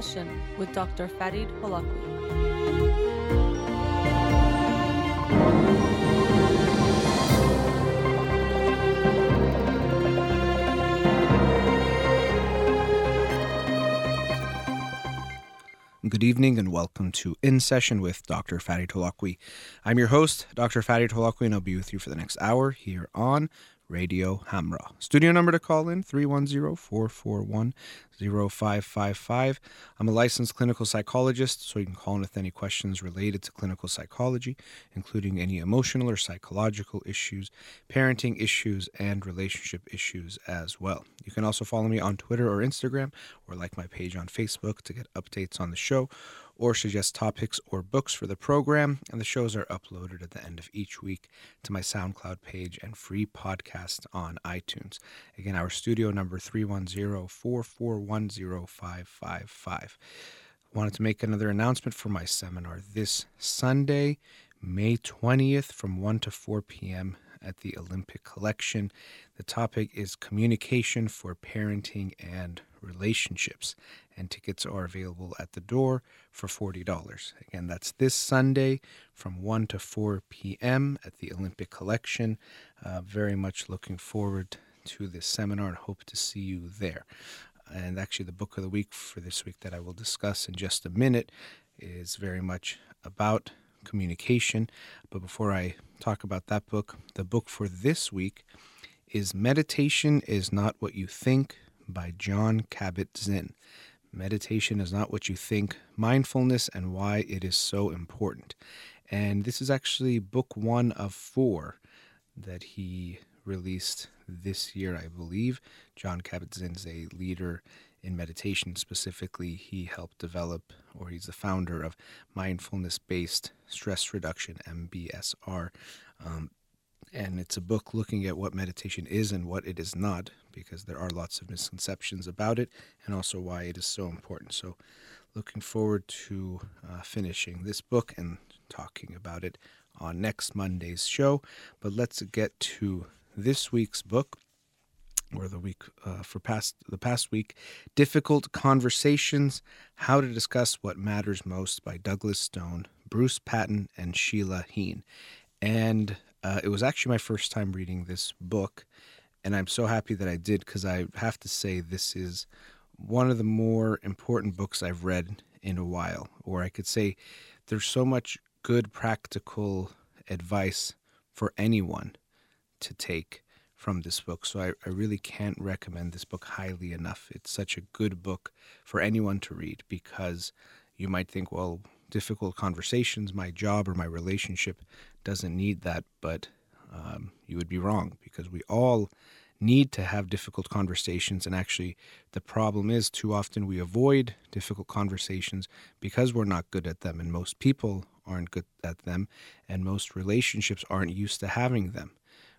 Session with Dr. Farid Holakouee. Good evening and welcome to In Session with Dr. Fadi Holakouee. I'm your host, Dr. Fadi Holakouee, and I'll be with you for the next hour here on Radio Hamrah. Studio number to call in 310-441-0555. I'm a licensed clinical psychologist, so you can call in with any questions related to clinical psychology, including any emotional or psychological issues, parenting issues, and relationship issues as well. You can also follow me on Twitter or Instagram or like my page on Facebook to get updates on the show or suggest topics or books for the program. And the shows are uploaded at the end of each week to my SoundCloud page and free podcast on iTunes. Again, our studio number 310 441 0555. Wanted to make another announcement for my seminar this Sunday, May 20th from 1 to 4 p.m. at the Olympic Collection. The topic is communication for parenting and relationships, and tickets are available at the door for $40. Again, that's this Sunday from 1 to 4 p.m. at the Olympic Collection. Uh, very much looking forward to this seminar and hope to see you there. And actually, the book of the week for this week that I will discuss in just a minute is very much about communication. But before I talk about that book, the book for this week is Meditation is Not What You Think by John Kabat-Zinn. Meditation is not what you think, mindfulness and why it is so important. And this is actually book one of four that he released this year, I believe. John Kabat-Zinn is a leader in meditation. Specifically, he helped develop, or he's the founder of mindfulness based stress reduction, MBSR. Um, and it's a book looking at what meditation is and what it is not, because there are lots of misconceptions about it, and also why it is so important. So, looking forward to uh, finishing this book and talking about it on next Monday's show. But let's get to this week's book, or the week uh, for past the past week, "Difficult Conversations: How to Discuss What Matters Most" by Douglas Stone, Bruce Patton, and Sheila Heen. And uh, it was actually my first time reading this book, and I'm so happy that I did because I have to say this is one of the more important books I've read in a while. Or I could say there's so much good practical advice for anyone to take from this book. So I, I really can't recommend this book highly enough. It's such a good book for anyone to read because you might think, well, difficult conversations, my job or my relationship doesn't need that, but um, you would be wrong because we all need to have difficult conversations. And actually, the problem is too often we avoid difficult conversations because we're not good at them, and most people aren't good at them, and most relationships aren't used to having them,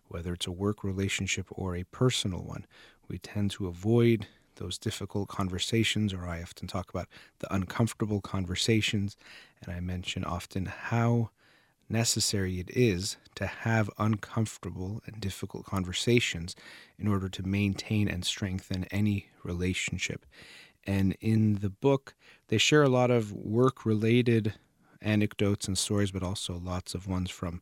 whether it's a work relationship or a personal one. We tend to avoid those difficult conversations, or I often talk about the uncomfortable conversations, and I mention often how necessary it is to have uncomfortable and difficult conversations in order to maintain and strengthen any relationship. And in the book, they share a lot of work related anecdotes and stories, but also lots of ones from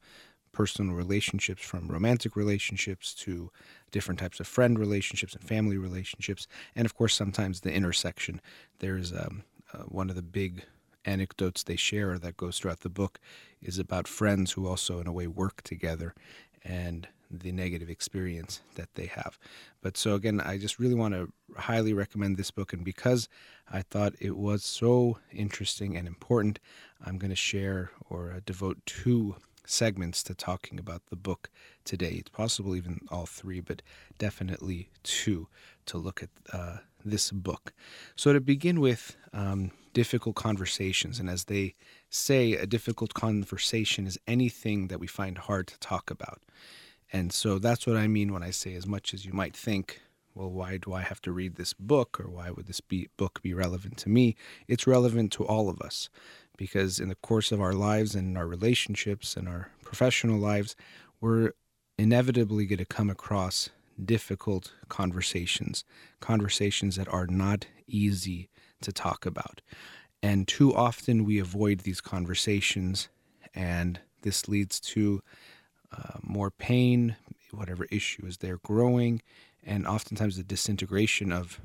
personal relationships, from romantic relationships to different types of friend relationships and family relationships. And of course, sometimes the intersection. There's um, uh, one of the big anecdotes they share that goes throughout the book is about friends who also, in a way, work together and the negative experience that they have. But so, again, I just really want to highly recommend this book. And because I thought it was so interesting and important, I'm going to share or uh, devote two segments to talking about the book today. It's possible even all three, but definitely two to look at uh, this book. So, to begin with, um, difficult conversations. And as they say, a difficult conversation is anything that we find hard to talk about. And so that's what I mean when I say, as much as you might think, well, why do I have to read this book or why would this be, book be relevant to me? It's relevant to all of us because in the course of our lives and our relationships and our professional lives, we're inevitably going to come across difficult conversations, conversations that are not easy to talk about. And too often we avoid these conversations, and this leads to uh, more pain, whatever issue is there growing, and oftentimes the disintegration of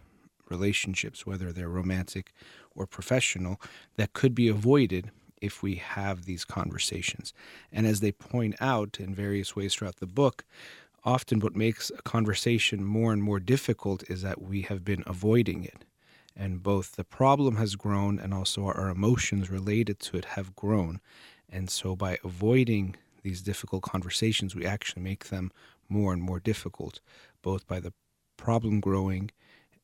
relationships, whether they're romantic or professional, that could be avoided if we have these conversations. And as they point out in various ways throughout the book, often what makes a conversation more and more difficult is that we have been avoiding it. And both the problem has grown and also our emotions related to it have grown. And so by avoiding these difficult conversations, we actually make them more and more difficult, both by the problem growing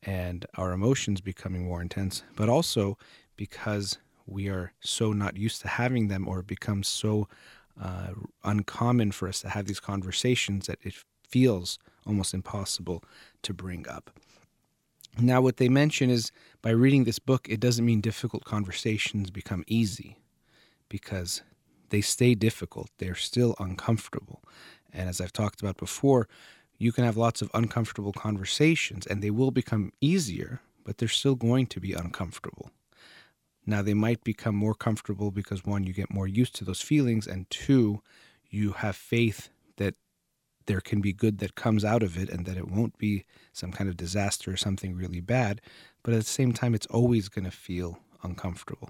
and our emotions becoming more intense, but also because we are so not used to having them or it becomes so uh, uncommon for us to have these conversations that it feels almost impossible to bring up. Now, what they mention is by reading this book, it doesn't mean difficult conversations become easy because they stay difficult. They're still uncomfortable. And as I've talked about before, you can have lots of uncomfortable conversations and they will become easier, but they're still going to be uncomfortable. Now, they might become more comfortable because one, you get more used to those feelings, and two, you have faith that there can be good that comes out of it and that it won't be some kind of disaster or something really bad. But at the same time, it's always going to feel uncomfortable.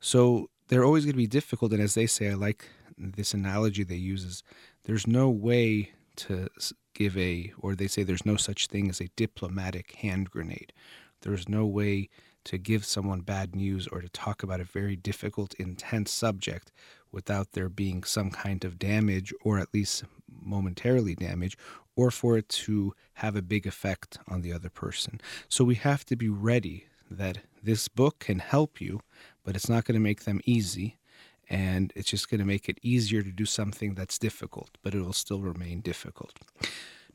So they're always going to be difficult. And as they say, I like this analogy they use is there's no way to give a, or they say there's no such thing as a diplomatic hand grenade. There's no way to give someone bad news or to talk about a very difficult, intense subject without there being some kind of damage, or at least momentarily damage, or for it to have a big effect on the other person. So we have to be ready that this book can help you, but it's not going to make them easy and it's just going to make it easier to do something that's difficult, but it will still remain difficult.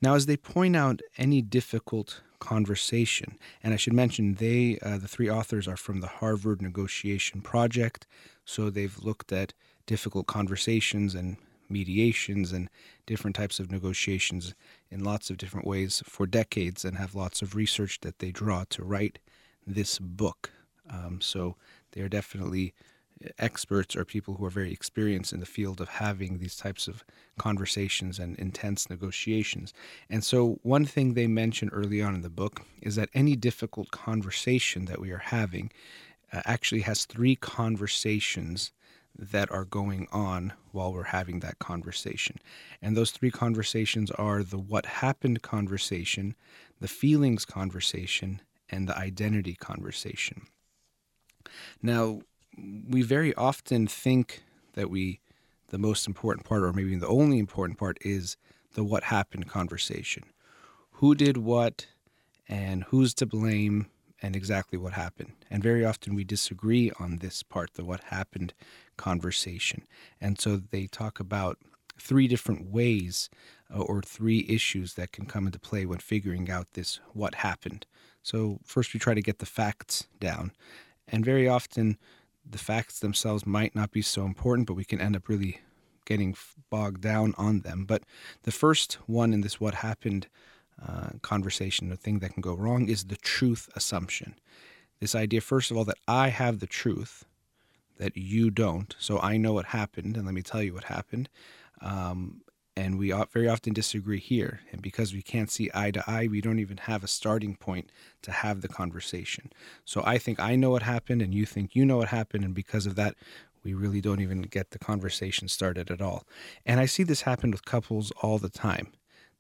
Now, as they point out any difficult conversation, and I should mention they, uh, the three authors, are from the Harvard Negotiation Project, so they've looked at difficult conversations and mediations and different types of negotiations in lots of different ways for decades and have lots of research that they draw to write this book. Um, so they are definitely experts or people who are very experienced in the field of having these types of conversations and intense negotiations. And so, one thing they mention early on in the book is that any difficult conversation that we are having uh, actually has three conversations that are going on while we're having that conversation. And those three conversations are the what happened conversation, the feelings conversation, and the identity conversation. Now, we very often think that we the most important part or maybe the only important part is the what happened conversation. Who did what and who's to blame and exactly what happened. And very often we disagree on this part the what happened conversation. And so they talk about three different ways uh, or three issues that can come into play when figuring out this what happened. So first we try to get the facts down. And very often the facts themselves might not be so important, but we can end up really getting bogged down on them. But the first one in this what happened uh, conversation, the thing that can go wrong, is the truth assumption. This idea, first of all, that I have the truth, that you don't. So I know what happened, and let me tell you what happened. Um, and we very often disagree here. And because we can't see eye to eye, we don't even have a starting point to have the conversation. So I think I know what happened, and you think you know what happened, and because of that, we really don't even get the conversation started at all. And I see this happen with couples all the time.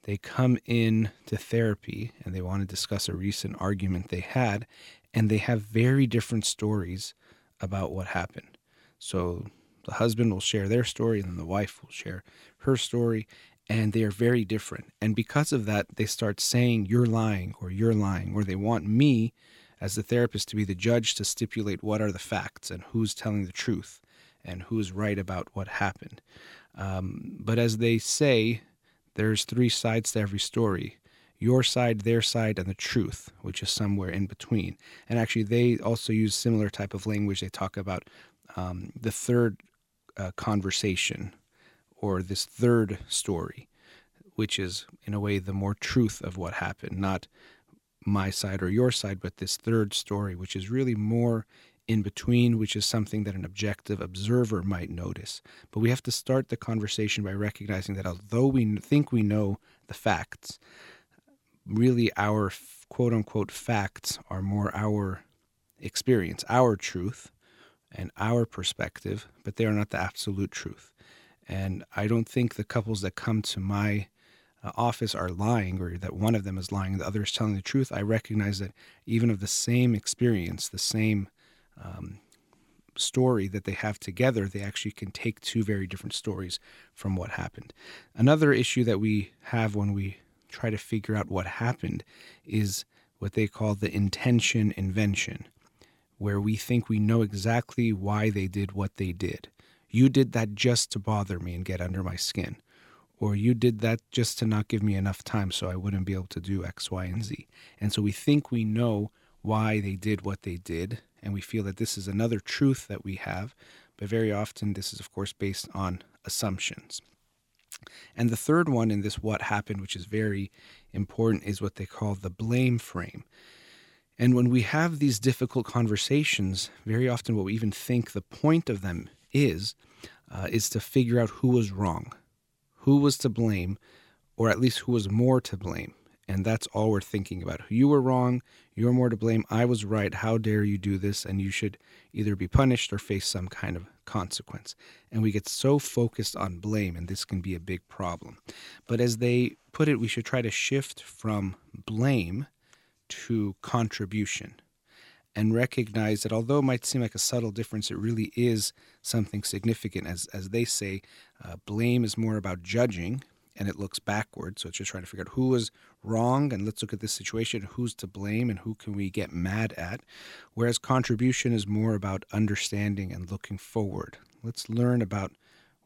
They come in to therapy and they want to discuss a recent argument they had, and they have very different stories about what happened. So the husband will share their story, and then the wife will share her story, and they are very different. And because of that, they start saying, You're lying, or You're lying, or they want me as the therapist to be the judge to stipulate what are the facts and who's telling the truth and who's right about what happened. Um, but as they say, there's three sides to every story your side, their side, and the truth, which is somewhere in between. And actually, they also use similar type of language. They talk about um, the third uh, conversation or this third story, which is in a way the more truth of what happened, not my side or your side, but this third story, which is really more in between, which is something that an objective observer might notice. But we have to start the conversation by recognizing that although we think we know the facts, really our quote unquote facts are more our experience, our truth, and our perspective, but they are not the absolute truth. And I don't think the couples that come to my uh, office are lying or that one of them is lying, the other is telling the truth. I recognize that even of the same experience, the same um, story that they have together, they actually can take two very different stories from what happened. Another issue that we have when we try to figure out what happened is what they call the intention invention, where we think we know exactly why they did what they did. You did that just to bother me and get under my skin. Or you did that just to not give me enough time so I wouldn't be able to do X, Y, and Z. And so we think we know why they did what they did and we feel that this is another truth that we have, but very often this is, of course, based on assumptions. And the third one in this what happened, which is very important, is what they call the blame frame. And when we have these difficult conversations, very often what we even think the point of them is, uh, is to figure out who was wrong, who was to blame, or at least who was more to blame. And that's all we're thinking about. You were wrong. You're more to blame. I was right. How dare you do this? And you should either be punished or face some kind of consequence. And we get so focused on blame, and this can be a big problem. But as they put it, we should try to shift from blame to contribution and recognize that although it might seem like a subtle difference, it really is something significant. As, as they say, uh, blame is more about judging, and it looks backward. So it's just trying to figure out who was wrong and let's look at this situation, who's to blame and who can we get mad at. Whereas contribution is more about understanding and looking forward. Let's learn about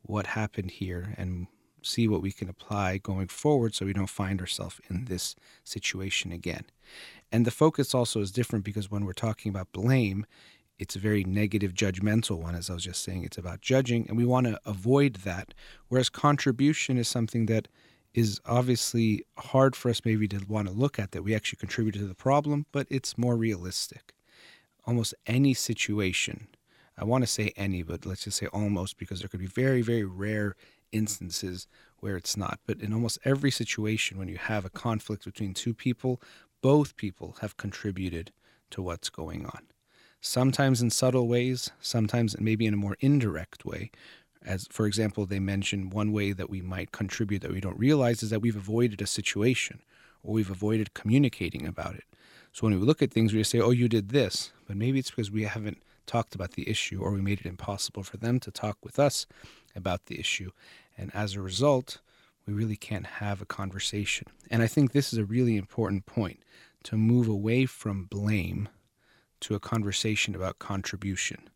what happened here and see what we can apply going forward so we don't find ourselves in this situation again. And the focus also is different because when we're talking about blame, it's a very negative, judgmental one, as I was just saying. It's about judging, and we want to avoid that. Whereas contribution is something that is obviously hard for us maybe to want to look at that we actually contributed to the problem, but it's more realistic. Almost any situation, I want to say any, but let's just say almost, because there could be very, very rare instances where it's not. But in almost every situation, when you have a conflict between two people, both people have contributed to what's going on sometimes in subtle ways, sometimes maybe in a more indirect way. As, for example, they mention one way that we might contribute that we don't realize is that we've avoided a situation or we've avoided communicating about it. So when we look at things, we say, oh, you did this, but maybe it's because we haven't talked about the issue or we made it impossible for them to talk with us about the issue. And as a result, we really can't have a conversation. And I think this is a really important point to move away from blame to a conversation about contribution.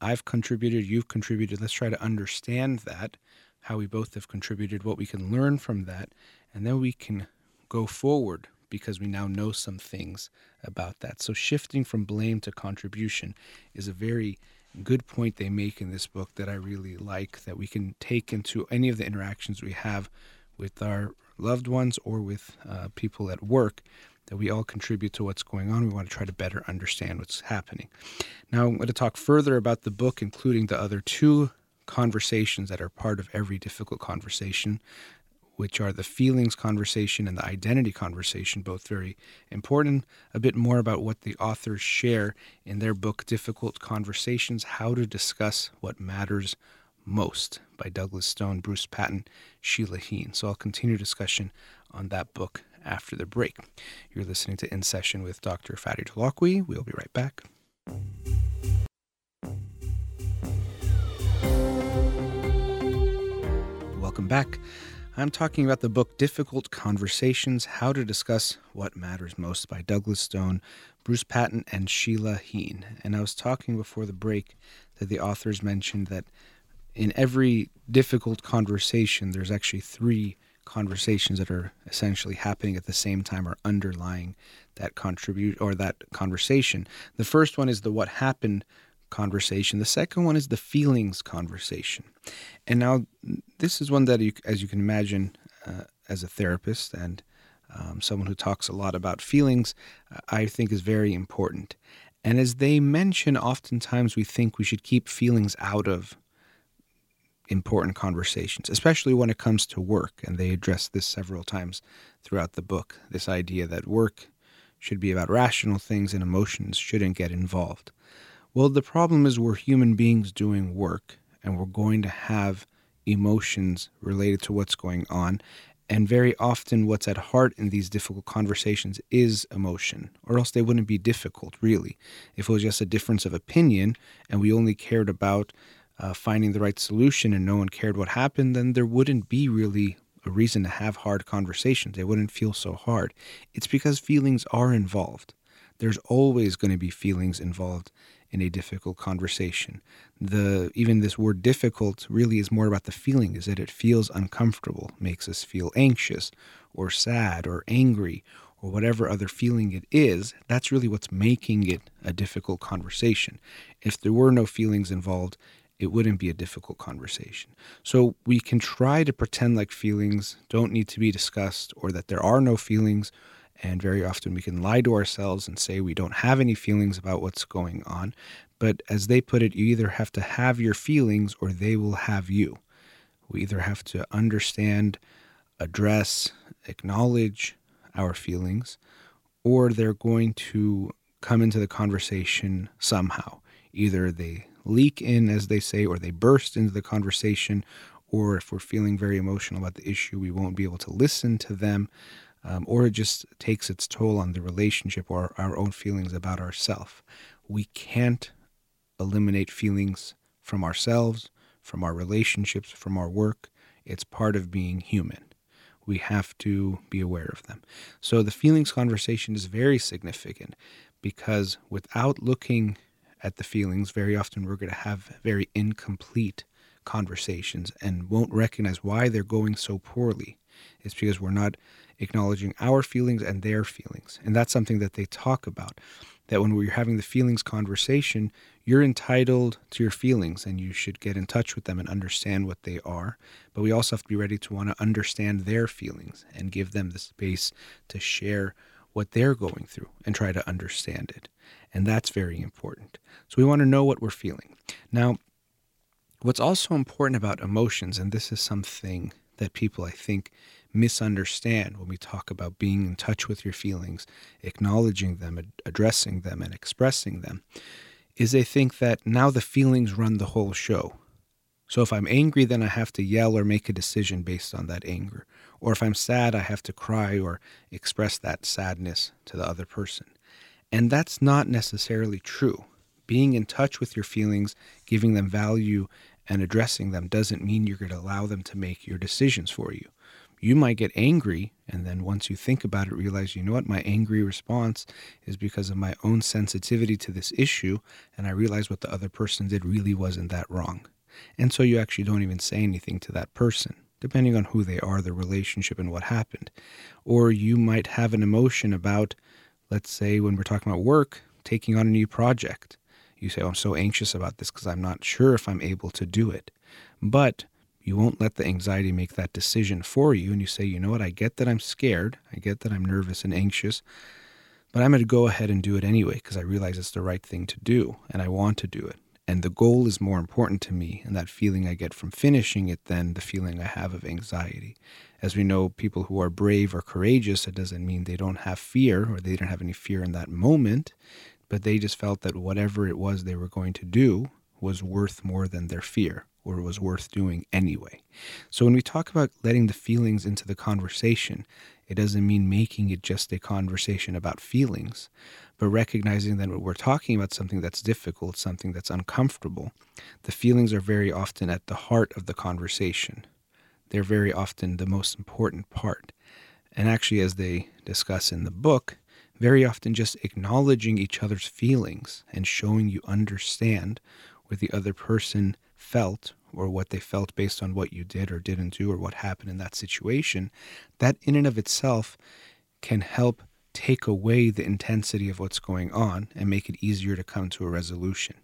I've contributed, you've contributed. Let's try to understand that, how we both have contributed, what we can learn from that, and then we can go forward because we now know some things about that. So, shifting from blame to contribution is a very good point they make in this book that I really like that we can take into any of the interactions we have with our loved ones or with uh, people at work that we all contribute to what's going on. We want to try to better understand what's happening. Now, I'm going to talk further about the book, including the other two conversations that are part of every difficult conversation, which are the feelings conversation and the identity conversation, both very important. A bit more about what the authors share in their book, Difficult Conversations How to Discuss What Matters Most by Douglas Stone, Bruce Patton, Sheila Heen. So I'll continue discussion on that book after the break. You're listening to In Session with Dr. Fadi Holakouee. We'll be right back. Welcome back. I'm talking about the book Difficult Conversations How to Discuss What Matters Most by Douglas Stone, Bruce Patton, and Sheila Heen. And I was talking before the break that the authors mentioned that in every difficult conversation, there's actually three conversations that are essentially happening at the same time or underlying that contribute or that conversation. The first one is the what happened conversation. The second one is the feelings conversation. And now this is one that you, as you can imagine, uh, as a therapist and um, someone who talks a lot about feelings, uh, I think is very important. And as they mention, oftentimes we think we should keep feelings out of important conversations, especially when it comes to work. And they address this several times throughout the book this idea that work should be about rational things and emotions shouldn't get involved. Well, the problem is we're human beings doing work and we're going to have emotions related to what's going on. And very often, what's at heart in these difficult conversations is emotion, or else they wouldn't be difficult, really. If it was just a difference of opinion and we only cared about uh, finding the right solution and no one cared what happened, then there wouldn't be really a reason to have hard conversations. They wouldn't feel so hard. It's because feelings are involved. There's always going to be feelings involved in a difficult conversation. The even this word difficult really is more about the feeling is that it feels uncomfortable, makes us feel anxious or sad or angry or whatever other feeling it is. That's really what's making it a difficult conversation. If there were no feelings involved, it wouldn't be a difficult conversation. So we can try to pretend like feelings don't need to be discussed or that there are no feelings and very often we can lie to ourselves and say we don't have any feelings about what's going on. But as they put it, you either have to have your feelings or they will have you. We either have to understand, address, acknowledge our feelings, or they're going to come into the conversation somehow. Either they leak in, as they say, or they burst into the conversation, or if we're feeling very emotional about the issue, we won't be able to listen to them um, or it just takes its toll on the relationship or our own feelings about ourselves. We can't eliminate feelings from ourselves, from our relationships, from our work. It's part of being human. We have to be aware of them. So the feelings conversation is very significant because without looking at the feelings, very often we're going to have very incomplete conversations and won't recognize why they're going so poorly. It's because we're not acknowledging our feelings and their feelings. And that's something that they talk about. That when we're having the feelings conversation, you're entitled to your feelings and you should get in touch with them and understand what they are. But we also have to be ready to want to understand their feelings and give them the space to share what they're going through and try to understand it. And that's very important. So we want to know what we're feeling. Now, what's also important about emotions, and this is something that people I think misunderstand when we talk about being in touch with your feelings, acknowledging them, ad- addressing them, and expressing them, is they think that now the feelings run the whole show. So if I'm angry, then I have to yell or make a decision based on that anger. Or if I'm sad, I have to cry or express that sadness to the other person. And that's not necessarily true. Being in touch with your feelings, giving them value, and addressing them doesn't mean you're going to allow them to make your decisions for you. You might get angry and then once you think about it realize you know what? My angry response is because of my own sensitivity to this issue and i realize what the other person did really wasn't that wrong. And so you actually don't even say anything to that person depending on who they are the relationship and what happened. Or you might have an emotion about let's say when we're talking about work taking on a new project you say oh, i'm so anxious about this because i'm not sure if i'm able to do it but you won't let the anxiety make that decision for you. And you say, you know what, I get that I'm scared. I get that I'm nervous and anxious, but I'm going to go ahead and do it anyway because I realize it's the right thing to do and I want to do it. And the goal is more important to me, and that feeling I get from finishing it than the feeling I have of anxiety. As we know, people who are brave or courageous, it doesn't mean they don't have fear or they didn't have any fear in that moment, but they just felt that whatever it was they were going to do was worth more than their fear or was worth doing anyway. So when we talk about letting the feelings into the conversation, it doesn't mean making it just a conversation about feelings, but recognizing that when we're talking about something that's difficult, something that's uncomfortable, the feelings are very often at the heart of the conversation. They're very often the most important part. And actually, as they discuss in the book, very often just acknowledging each other's feelings and showing you understand what the other person felt or what they felt based on what you did or didn't do or what happened in that situation, that in and of itself can help take away the intensity of what's going on and make it easier to come to a resolution.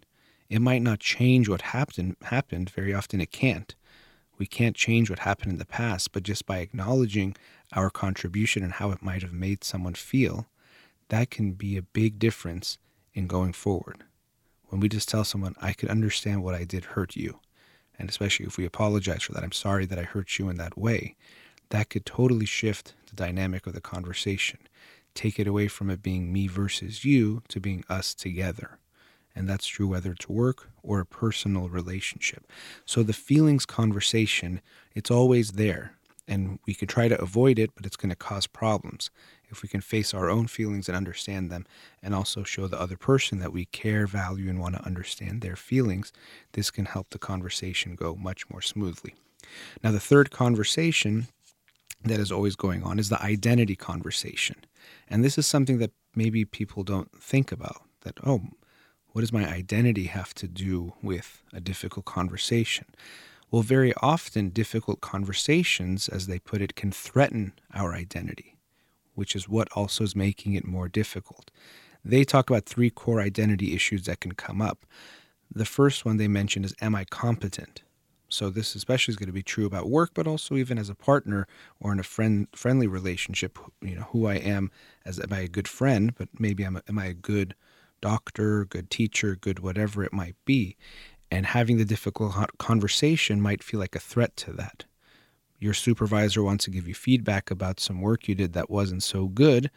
It might not change what happened happened, very often it can't. We can't change what happened in the past, but just by acknowledging our contribution and how it might have made someone feel, that can be a big difference in going forward. When we just tell someone, I can understand what I did hurt you, and especially if we apologize for that, I'm sorry that I hurt you in that way, that could totally shift the dynamic of the conversation. Take it away from it being me versus you to being us together. And that's true whether it's work or a personal relationship. So the feelings conversation, it's always there. And we can try to avoid it, but it's going to cause problems. If we can face our own feelings and understand them, and also show the other person that we care, value, and want to understand their feelings, this can help the conversation go much more smoothly. Now, the third conversation that is always going on is the identity conversation. And this is something that maybe people don't think about that, oh, what does my identity have to do with a difficult conversation? Well, very often, difficult conversations, as they put it, can threaten our identity, which is what also is making it more difficult. They talk about three core identity issues that can come up. The first one they mention is Am I competent? So this especially is going to be true about work, but also even as a partner or in a friend friendly relationship. You know who I am as am I a good friend, but maybe I'm a, am I a good doctor, good teacher, good whatever it might be. And having the difficult conversation might feel like a threat to that. Your supervisor wants to give you feedback about some work you did that wasn't so good,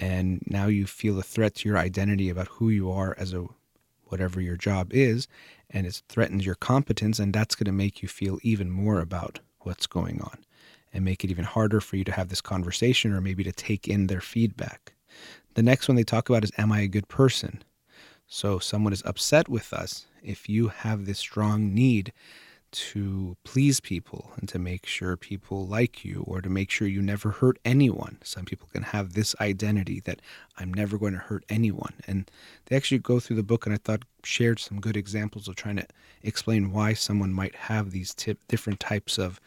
and now you feel a threat to your identity about who you are as a whatever your job is, and it threatens your competence, and that's going to make you feel even more about what's going on and make it even harder for you to have this conversation or maybe to take in their feedback. The next one they talk about is Am I a good person? So, someone is upset with us if you have this strong need to please people and to make sure people like you or to make sure you never hurt anyone. Some people can have this identity that I'm never going to hurt anyone. And they actually go through the book and I thought shared some good examples of trying to explain why someone might have these different types of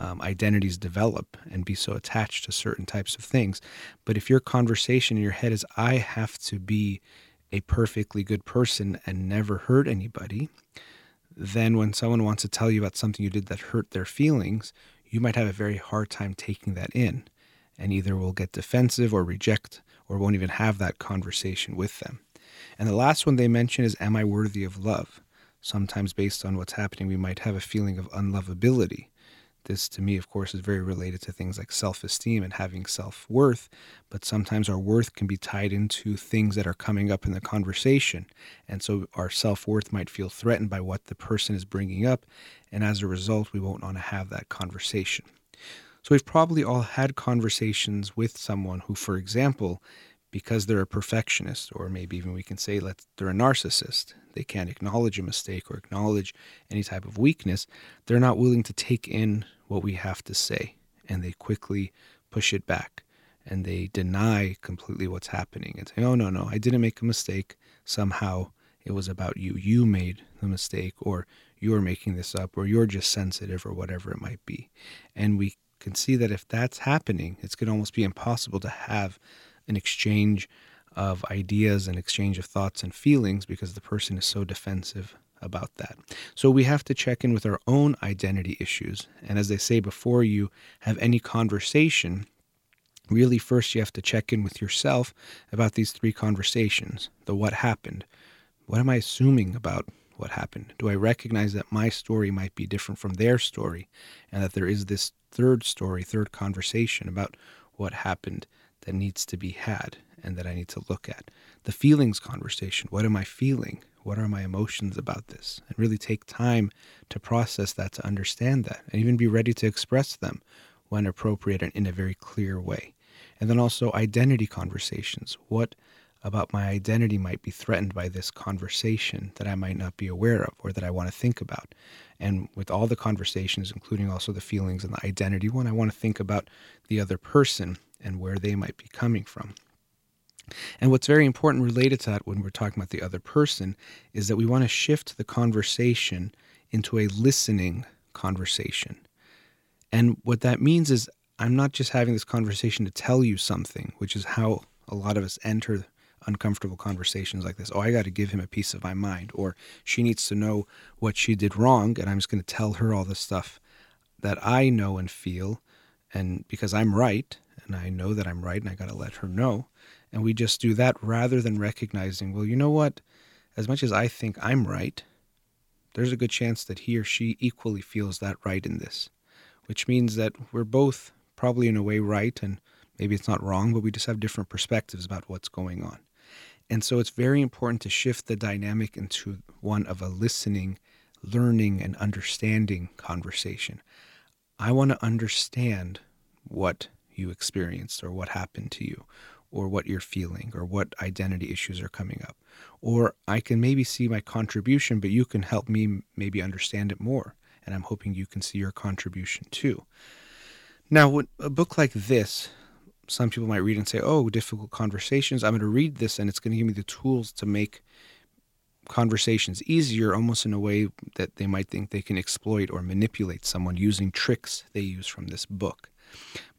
um, identities develop and be so attached to certain types of things. But if your conversation in your head is, I have to be a perfectly good person and never hurt anybody, then when someone wants to tell you about something you did that hurt their feelings, you might have a very hard time taking that in and either will get defensive or reject or won't even have that conversation with them. And the last one they mention is Am I worthy of love? Sometimes, based on what's happening, we might have a feeling of unlovability. This, to me, of course, is very related to things like self esteem and having self worth, but sometimes our worth can be tied into things that are coming up in the conversation. And so our self worth might feel threatened by what the person is bringing up. And as a result, we won't want to have that conversation. So we've probably all had conversations with someone who, for example, because they're a perfectionist, or maybe even we can say that they're a narcissist, they can't acknowledge a mistake or acknowledge any type of weakness, they're not willing to take in what we have to say and they quickly push it back and they deny completely what's happening and say, oh, no, no, I didn't make a mistake. Somehow it was about you. You made the mistake, or you're making this up, or you're just sensitive, or whatever it might be. And we can see that if that's happening, it's going to almost be impossible to have an exchange of ideas and exchange of thoughts and feelings because the person is so defensive about that. So we have to check in with our own identity issues. And as they say, before you have any conversation, really first you have to check in with yourself about these three conversations the what happened. What am I assuming about what happened? Do I recognize that my story might be different from their story and that there is this third story, third conversation about what happened that needs to be had and that I need to look at. The feelings conversation. What am I feeling? What are my emotions about this? And really take time to process that, to understand that, and even be ready to express them when appropriate and in a very clear way. And then also identity conversations. What about my identity might be threatened by this conversation that I might not be aware of or that I want to think about. And with all the conversations, including also the feelings and the identity one, I want to think about the other person and where they might be coming from. And what's very important related to that when we're talking about the other person is that we want to shift the conversation into a listening conversation. And what that means is I'm not just having this conversation to tell you something, which is how a lot of us enter uncomfortable conversations like this. Oh, I got to give him a piece of my mind, or she needs to know what she did wrong, and I'm just going to tell her all this stuff. that I know and feel, and because I'm right, and I know that I'm right, and I got to let her know. And we just do that rather than recognizing, well, you know what? As much as I think I'm right, there's a good chance that he or she equally feels that right in this, which means that we're both probably in a way right, and maybe it's not wrong, but we just have different perspectives about what's going on. And so it's very important to shift the dynamic into one of a listening, learning, and understanding conversation. I want to understand what you experienced or what happened to you or what you're feeling or what identity issues are coming up. Or I can maybe see my contribution, but you can help me maybe understand it more. And I'm hoping you can see your contribution too. Now, with a book like this, some people might read and say, oh, difficult conversations. I'm going to read this and it's going to give me the tools to make conversations easier, almost in a way that they might think they can exploit or manipulate someone using tricks they use from this book.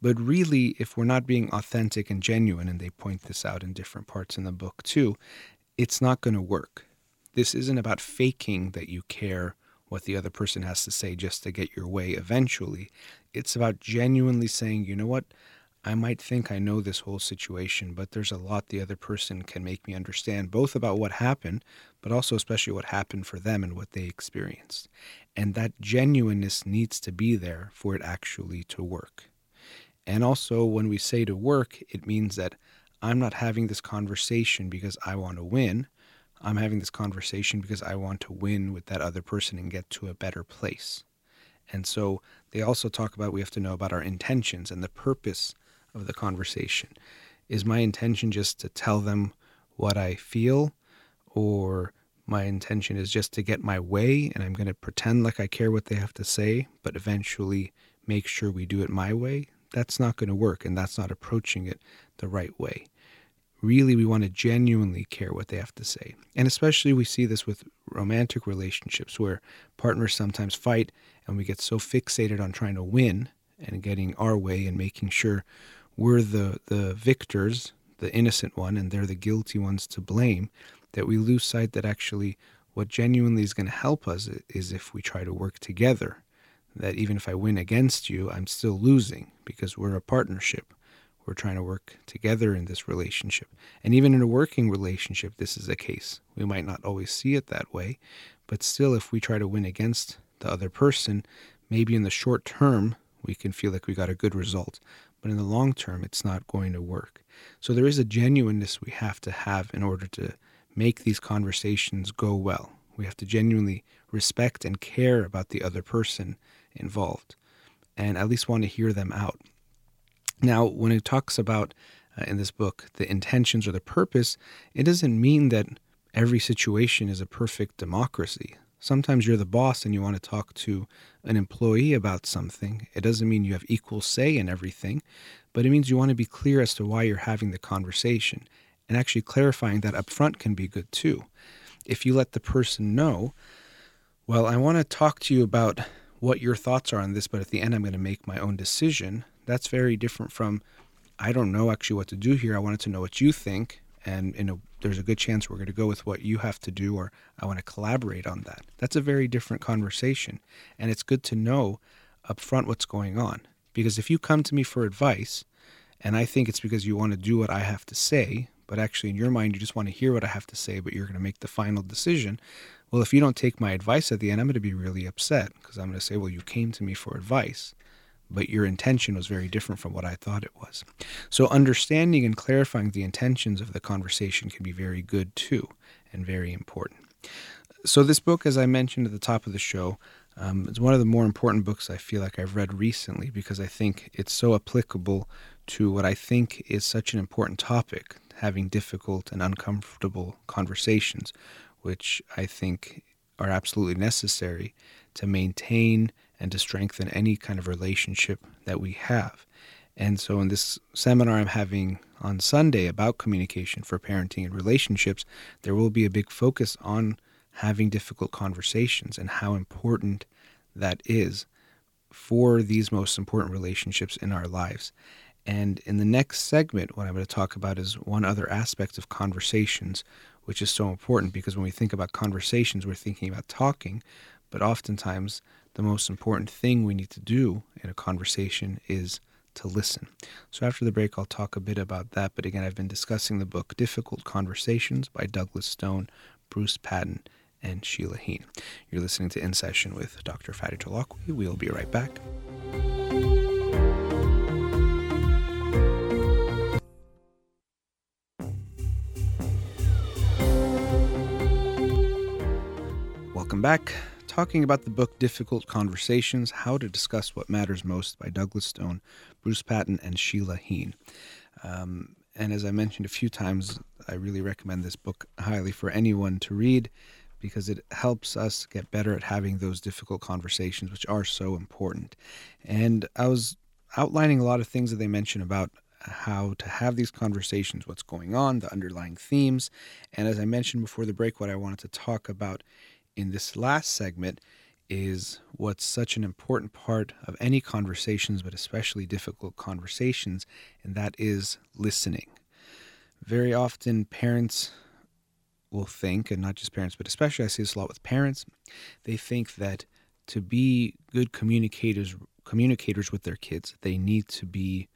But really, if we're not being authentic and genuine, and they point this out in different parts in the book too, it's not going to work. This isn't about faking that you care what the other person has to say just to get your way eventually. It's about genuinely saying, you know what, I might think I know this whole situation, but there's a lot the other person can make me understand, both about what happened, but also especially what happened for them and what they experienced. And that genuineness needs to be there for it actually to work. And also, when we say to work, it means that I'm not having this conversation because I want to win. I'm having this conversation because I want to win with that other person and get to a better place. And so they also talk about we have to know about our intentions and the purpose of the conversation. Is my intention just to tell them what I feel, or my intention is just to get my way and I'm going to pretend like I care what they have to say, but eventually make sure we do it my way? That's not going to work and that's not approaching it the right way. Really, we want to genuinely care what they have to say. And especially, we see this with romantic relationships where partners sometimes fight and we get so fixated on trying to win and getting our way and making sure we're the, the victors, the innocent one, and they're the guilty ones to blame, that we lose sight that actually what genuinely is going to help us is if we try to work together that even if I win against you, I'm still losing because we're a partnership. We're trying to work together in this relationship. And even in a working relationship, this is the case. We might not always see it that way, but still, if we try to win against the other person, maybe in the short term, we can feel like we got a good result. But in the long term, it's not going to work. So there is a genuineness we have to have in order to make these conversations go well. We have to genuinely respect and care about the other person involved and at least want to hear them out. Now, when it talks about uh, in this book the intentions or the purpose, it doesn't mean that every situation is a perfect democracy. Sometimes you're the boss and you want to talk to an employee about something. It doesn't mean you have equal say in everything, but it means you want to be clear as to why you're having the conversation. And actually clarifying that up front can be good too. If you let the person know, well, I want to talk to you about what your thoughts are on this, but at the end, I'm going to make my own decision. That's very different from, I don't know actually what to do here. I wanted to know what you think. And you know, there's a good chance we're going to go with what you have to do, or I want to collaborate on that. That's a very different conversation. And it's good to know up front what's going on. Because if you come to me for advice, and I think it's because you want to do what I have to say, but actually in your mind you just want to hear what I have to say, but you're going to make the final decision, well, if you don't take my advice at the end, I'm going to be really upset because I'm going to say, well, you came to me for advice, but your intention was very different from what I thought it was. So, understanding and clarifying the intentions of the conversation can be very good too and very important. So, this book, as I mentioned at the top of the show, um, is one of the more important books I feel like I've read recently because I think it's so applicable to what I think is such an important topic having difficult and uncomfortable conversations which I think are absolutely necessary to maintain and to strengthen any kind of relationship that we have. And so, in this seminar I'm having on Sunday about communication for parenting and relationships, there will be a big focus on having difficult conversations and how important that is for these most important relationships in our lives. And in the next segment, what I'm going to talk about is one other aspect of conversations, which is so important because when we think about conversations, we're thinking about talking, but oftentimes the most important thing we need to do in a conversation is to listen. So after the break, I'll talk a bit about that. But again, I've been discussing the book Difficult Conversations by Douglas Stone, Bruce Patton, and Sheila Heen. You're listening to In Session with Dr. Fadi Holakouee. We'll be right back. Welcome back talking about the book Difficult Conversations How to Discuss What Matters Most by Douglas Stone, Bruce Patton, and Sheila Heen. Um, and as I mentioned a few times, I really recommend this book highly for anyone to read because it helps us get better at having those difficult conversations, which are so important. And I was outlining a lot of things that they mention about how to have these conversations, what's going on, the underlying themes. And as I mentioned before the break, what I wanted to talk about in this last segment is what's such an important part of any conversations, but especially difficult conversations, and that is listening. Very often, parents will think, and not just parents, but especially I see this a lot with parents, they think that to be good communicators communicators with their kids, they need to be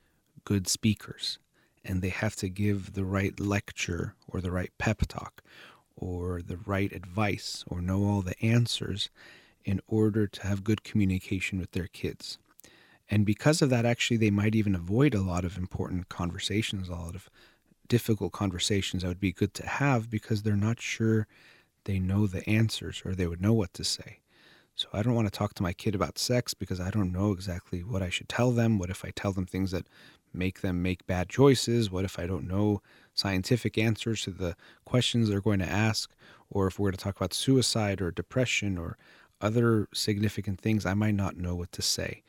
good speakers and they have to give the right lecture or the right pep talk or the right advice or know all the answers in order to have good communication with their kids. And because of that, actually, they might even avoid a lot of important conversations, a lot of difficult conversations that would be good to have because they're not sure they know the answers or they would know what to say. So I don't want to talk to my kid about sex because I don't know exactly what I should tell them. What if I tell them things that make them make bad choices? What if I don't know scientific answers to the questions they're going to ask? Or if we're to talk about suicide or depression or other significant things, I might not know what to say.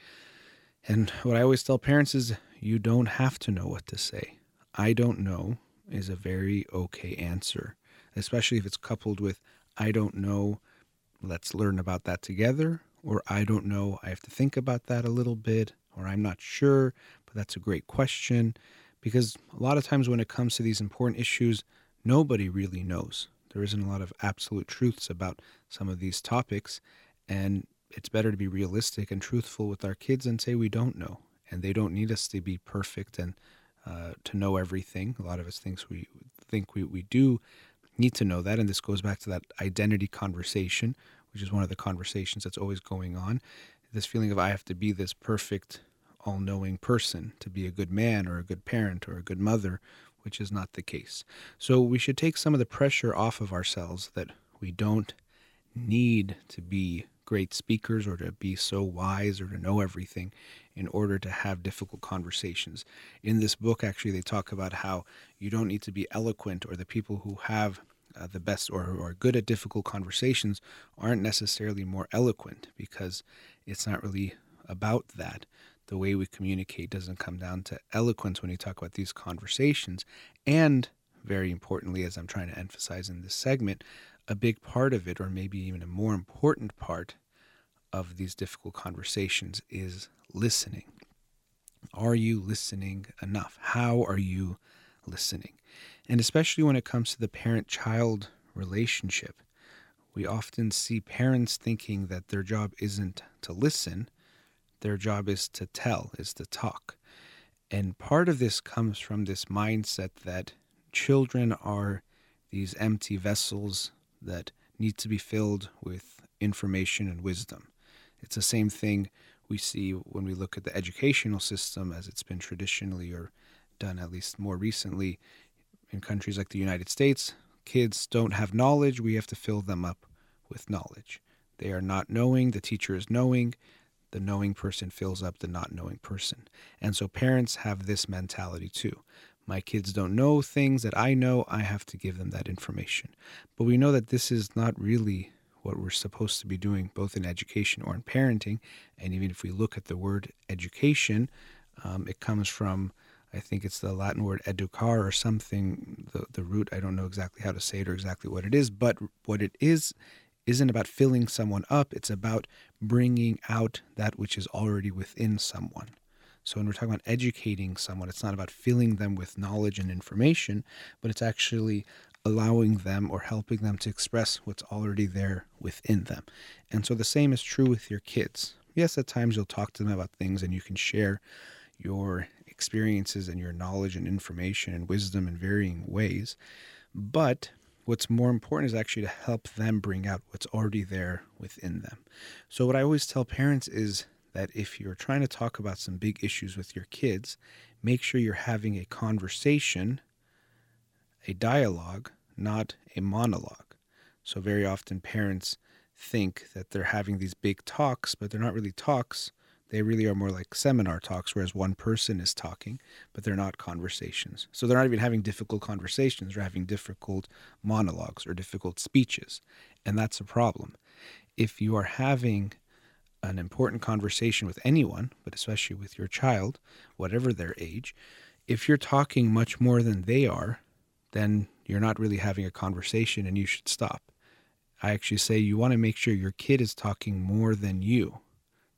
And what I always tell parents is you don't have to know what to say. I don't know is a very okay answer, especially if it's coupled with I don't know, let's learn about that together, or I don't know, I have to think about that a little bit, or I'm not sure, but that's a great question. Because a lot of times when it comes to these important issues, nobody really knows. There isn't a lot of absolute truths about some of these topics. And it's better to be realistic and truthful with our kids and say we don't know. And they don't need us to be perfect and uh, to know everything. A lot of us thinks we think we, we do need to know that. And this goes back to that identity conversation, which is one of the conversations that's always going on. This feeling of I have to be this perfect all knowing person to be a good man or a good parent or a good mother, which is not the case. So we should take some of the pressure off of ourselves that we don't need to be great speakers or to be so wise or to know everything in order to have difficult conversations. In this book, actually, they talk about how you don't need to be eloquent or the people who have uh, the best or, or are good at difficult conversations aren't necessarily more eloquent because it's not really about that the way we communicate doesn't come down to eloquence when you talk about these conversations. And very importantly, as I'm trying to emphasize in this segment, a big part of it, or maybe even a more important part of these difficult conversations, is listening. Are you listening enough? How are you listening? And especially when it comes to the parent child relationship, we often see parents thinking that their job isn't to listen, their job is to tell, is to talk. And part of this comes from this mindset that children are these empty vessels that need to be filled with information and wisdom. It's the same thing we see when we look at the educational system as it's been traditionally or done at least more recently in countries like the United States. Kids don't have knowledge, we have to fill them up with knowledge. They are not knowing, the teacher is knowing, the knowing person fills up the not knowing person. And so parents have this mentality too. My kids don't know things that I know, I have to give them that information. But we know that this is not really what we're supposed to be doing, both in education or in parenting. And even if we look at the word education, um, it comes from, I think it's the Latin word educar or something, the, the root, I don't know exactly how to say it or exactly what it is, but what it is isn't about filling someone up, it's about bringing out that which is already within someone. So, when we're talking about educating someone, it's not about filling them with knowledge and information, but it's actually allowing them or helping them to express what's already there within them. And so the same is true with your kids. Yes, at times you'll talk to them about things and you can share your experiences and your knowledge and information and wisdom in varying ways. But what's more important is actually to help them bring out what's already there within them. So, what I always tell parents is that if you're trying to talk about some big issues with your kids, make sure you're having a conversation, a dialogue, not a monologue. So, very often parents think that they're having these big talks, but they're not really talks. They really are more like seminar talks, whereas one person is talking, but they're not conversations. So they're not even having difficult conversations, they're having difficult monologues or difficult speeches. And that's a problem. If you are having an important conversation with anyone, but especially with your child, whatever their age, if you're talking much more than they are, then you're not really having a conversation and you should stop. I actually say you want to make sure your kid is talking more than you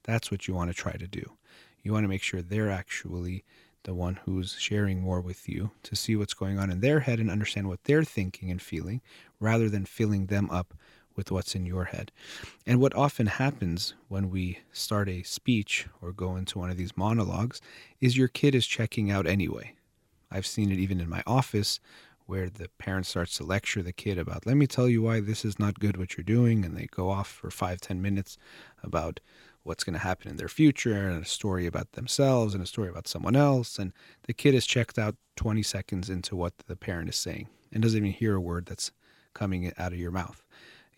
that's what you want to try to do. You want to make sure they're actually the one who's sharing more with you to see what's going on in their head and understand what they're thinking and feeling rather than filling them up with what's in your head. And what often happens when we start a speech or go into one of these monologues is your kid is checking out anyway. I've seen it even in my office where the parent starts to lecture the kid about, let me tell you why this is not good what you're doing. And they go off for five, ten minutes about what's going to happen in their future and a story about themselves and a story about someone else. And the kid is checked out 20 seconds into what the parent is saying and doesn't even hear a word that's coming out of your mouth.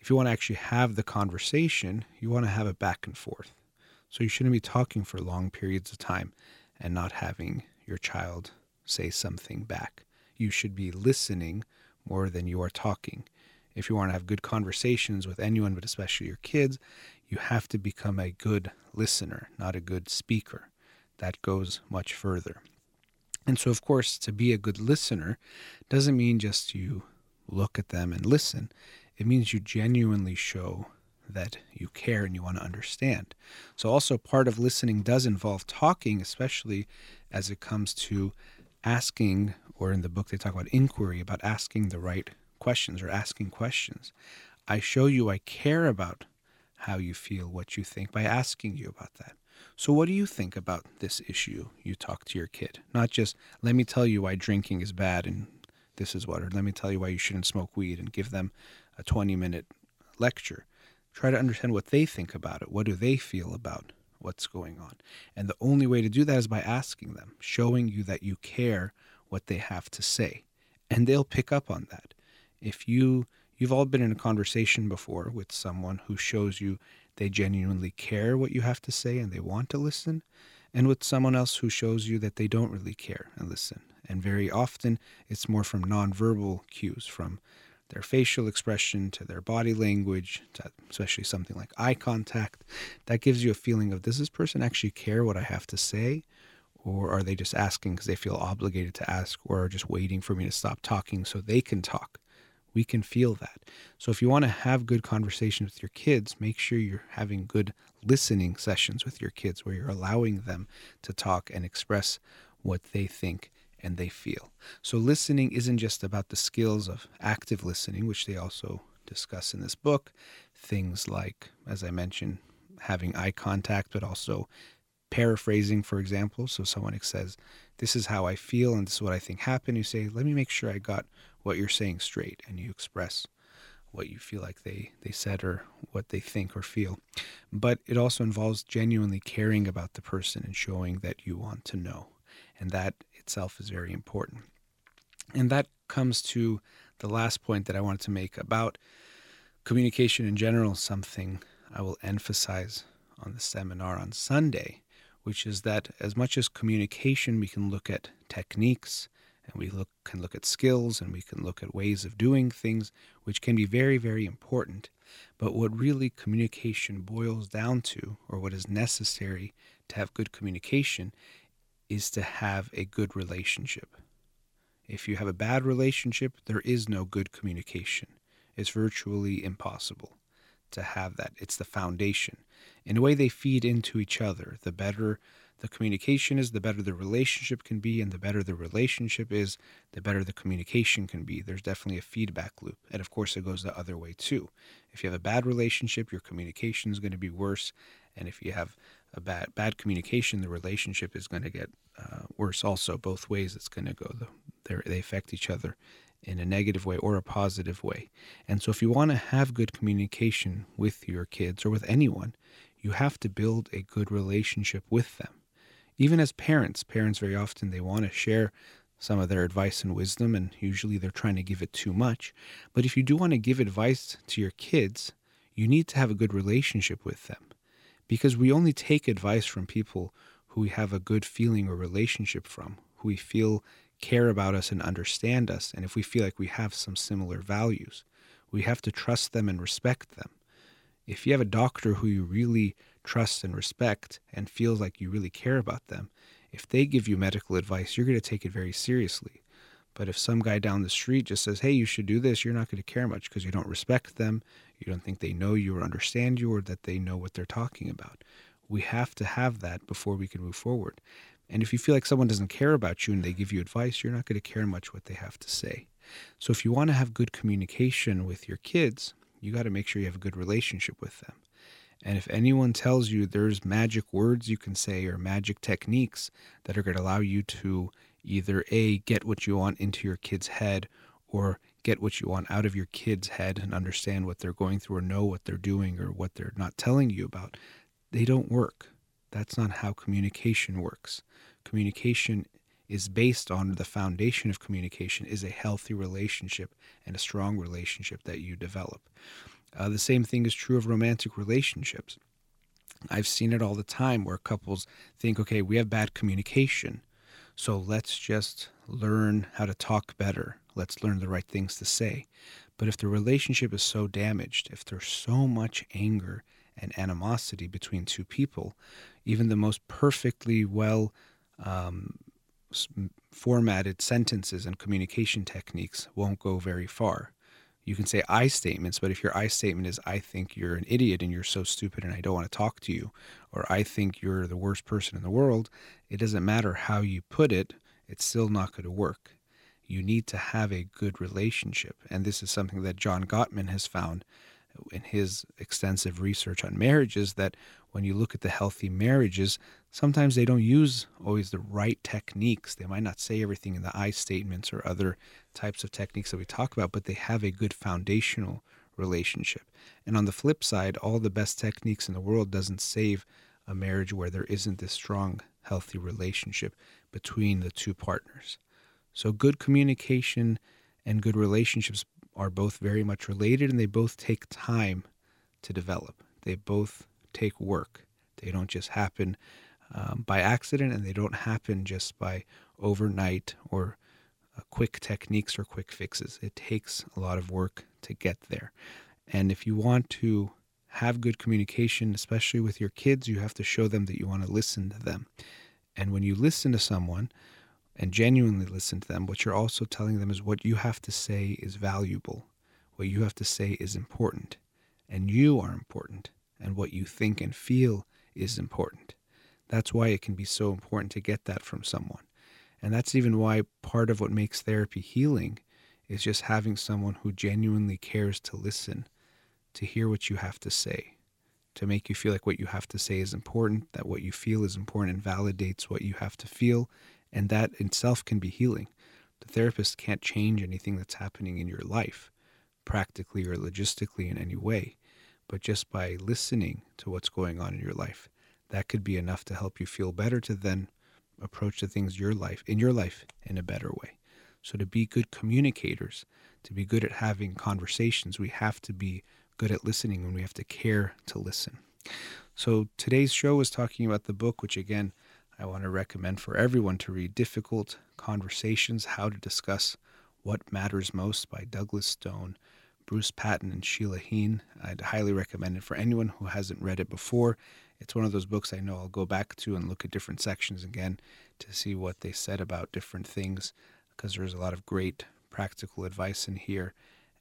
If you want to actually have the conversation, you want to have it back and forth. So you shouldn't be talking for long periods of time and not having your child say something back. You should be listening more than you are talking. If you want to have good conversations with anyone, but especially your kids, you have to become a good listener, not a good speaker. That goes much further. And so, of course, to be a good listener doesn't mean just you look at them and listen. It means you genuinely show that you care and you want to understand. So, also, part of listening does involve talking, especially as it comes to asking, or in the book they talk about inquiry, about asking the right questions or asking questions. I show you I care about how you feel, what you think by asking you about that. So, what do you think about this issue you talk to your kid? Not just, let me tell you why drinking is bad and this is what, or let me tell you why you shouldn't smoke weed and give them a 20 minute lecture. Try to understand what they think about it. What do they feel about what's going on? And the only way to do that is by asking them, showing you that you care what they have to say. And they'll pick up on that. If you You've all been in a conversation before with someone who shows you they genuinely care what you have to say and they want to listen, and with someone else who shows you that they don't really care and listen. And very often it's more from nonverbal cues, from their facial expression to their body language, especially something like eye contact. That gives you a feeling of does this person actually care what I have to say? Or are they just asking because they feel obligated to ask, or are just waiting for me to stop talking so they can talk? We can feel that. So if you want to have good conversations with your kids, make sure you're having good listening sessions with your kids where you're allowing them to talk and express what they think and they feel. So listening isn't just about the skills of active listening, which they also discuss in this book, things like as I mentioned, having eye contact but also paraphrasing, for example. So someone says, This is how I feel and this is what I think happened. You say, Let me make sure I got what you're saying straight and you express what you feel like they, they said or what they think or feel. But it also involves genuinely caring about the person and showing that you want to know. And that itself is very important. And that comes to the last point that I wanted to make about communication in general, something I will emphasize on the seminar on Sunday, which is that as much as communication, we can look at techniques and we look, can look at skills and we can look at ways of doing things, which can be very, very important. But what really communication boils down to, or what is necessary to have good communication, is to have a good relationship. If you have a bad relationship, there is no good communication. It's virtually impossible to have that. It's the foundation. In a way, they feed into each other. The better the communication is, the better the relationship can be. And the better the relationship is, the better the communication can be. There's definitely a feedback loop. And of course, it goes the other way too. If you have a bad relationship, your communication is going to be worse. And if you have a bad bad communication, the relationship is going to get uh, worse. Also, both ways, it's going to go. The, they affect each other in a negative way or a positive way. And so, if you want to have good communication with your kids or with anyone, you have to build a good relationship with them. Even as parents, parents very often they want to share some of their advice and wisdom, and usually they're trying to give it too much. But if you do want to give advice to your kids, you need to have a good relationship with them because we only take advice from people who we have a good feeling or relationship from, who we feel care about us and understand us, and if we feel like we have some similar values. We have to trust them and respect them. If you have a doctor who you really trust and respect and feels like you really care about them, if they give you medical advice, you're going to take it very seriously. But if some guy down the street just says, hey, you should do this, you're not going to care much because you don't respect them. You don't think they know you or understand you or that they know what they're talking about. We have to have that before we can move forward. And if you feel like someone doesn't care about you and they give you advice, you're not going to care much what they have to say. So if you want to have good communication with your kids, you got to make sure you have a good relationship with them. And if anyone tells you there's magic words you can say or magic techniques that are going to allow you to either A, get what you want into your kid's head or get what you want out of your kid's head and understand what they're going through or know what they're doing or what they're not telling you about, they don't work. That's not how communication works. Communication is based on the foundation of communication is a healthy relationship and a strong relationship that you develop. Uh, the same thing is true of romantic relationships. I've seen it all the time where couples think, okay, we have bad communication, so let's just learn how to talk better. Let's learn the right things to say. But if the relationship is so damaged, if there's so much anger and animosity between two people, even the most perfectly well um, formatted sentences and communication techniques won't go very far. You can say I statements, but if your I statement is I think you're an idiot and you're so stupid and I don't want to talk to you, or I think you're the worst person in the world, it doesn't matter how you put it, it's still not going to work. You need to have a good relationship. And this is something that John Gottman has found in his extensive research on marriages that when you look at the healthy marriages, sometimes they don't use always the right techniques. They might not say everything in the I statements or other types of techniques that we talk about, but they have a good foundational relationship. And on the flip side, all the best techniques in the world doesn't save a marriage where there isn't this strong, healthy relationship between the two partners. So good communication and good relationships are both very much related and they both take time to develop. They both take work. They don't just happen um, by accident and they don't happen just by overnight or uh, quick techniques or quick fixes. It takes a lot of work to get there. And if you want to have good communication, especially with your kids, you have to show them that you want to listen to them. And when you listen to someone, and genuinely listen to them, what you're also telling them is what you have to say is valuable. What you have to say is important. And you are important. And what you think and feel is important. That's why it can be so important to get that from someone. And that's even why part of what makes therapy healing is just having someone who genuinely cares to listen, to hear what you have to say, to make you feel like what you have to say is important, that what you feel is important and validates what you have to feel and that itself can be healing. The therapist can't change anything that's happening in your life, practically or logistically in any way, but just by listening to what's going on in your life, that could be enough to help you feel better to then approach the things your life in your life in a better way. So to be good communicators, to be good at having conversations, we have to be good at listening and we have to care to listen. So today's show is talking about the book, which again I want to recommend for everyone to read Difficult Conversations How to Discuss What Matters Most by Douglas Stone, Bruce Patton, and Sheila Heen. I'd highly recommend it for anyone who hasn't read it before. It's one of those books I know I'll go back to and look at different sections again to see what they said about different things because there's a lot of great practical advice in here.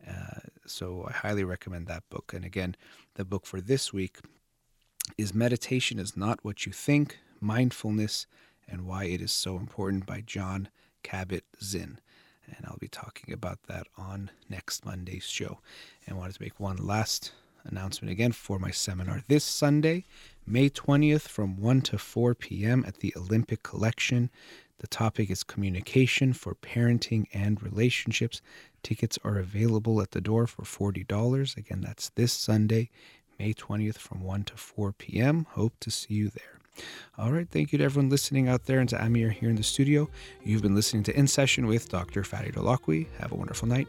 Uh, so I highly recommend that book. And again, the book for this week is Meditation is Not What You Think Mindfulness and Why It Is So Important by John Kabat Zinn. And I'll be talking about that on next Monday's show. And I wanted to make one last announcement again for my seminar this Sunday, May 20th from 1 to 4 p.m. at the Olympic Collection. The topic is communication for parenting and relationships. Tickets are available at the door for $40. Again, that's this Sunday, May 20th from 1 to 4 p.m. Hope to see you there. All right, thank you to everyone listening out there and to Amir here in the studio. You've been listening to In Session with Dr. Farid Holakouee. Have a wonderful night.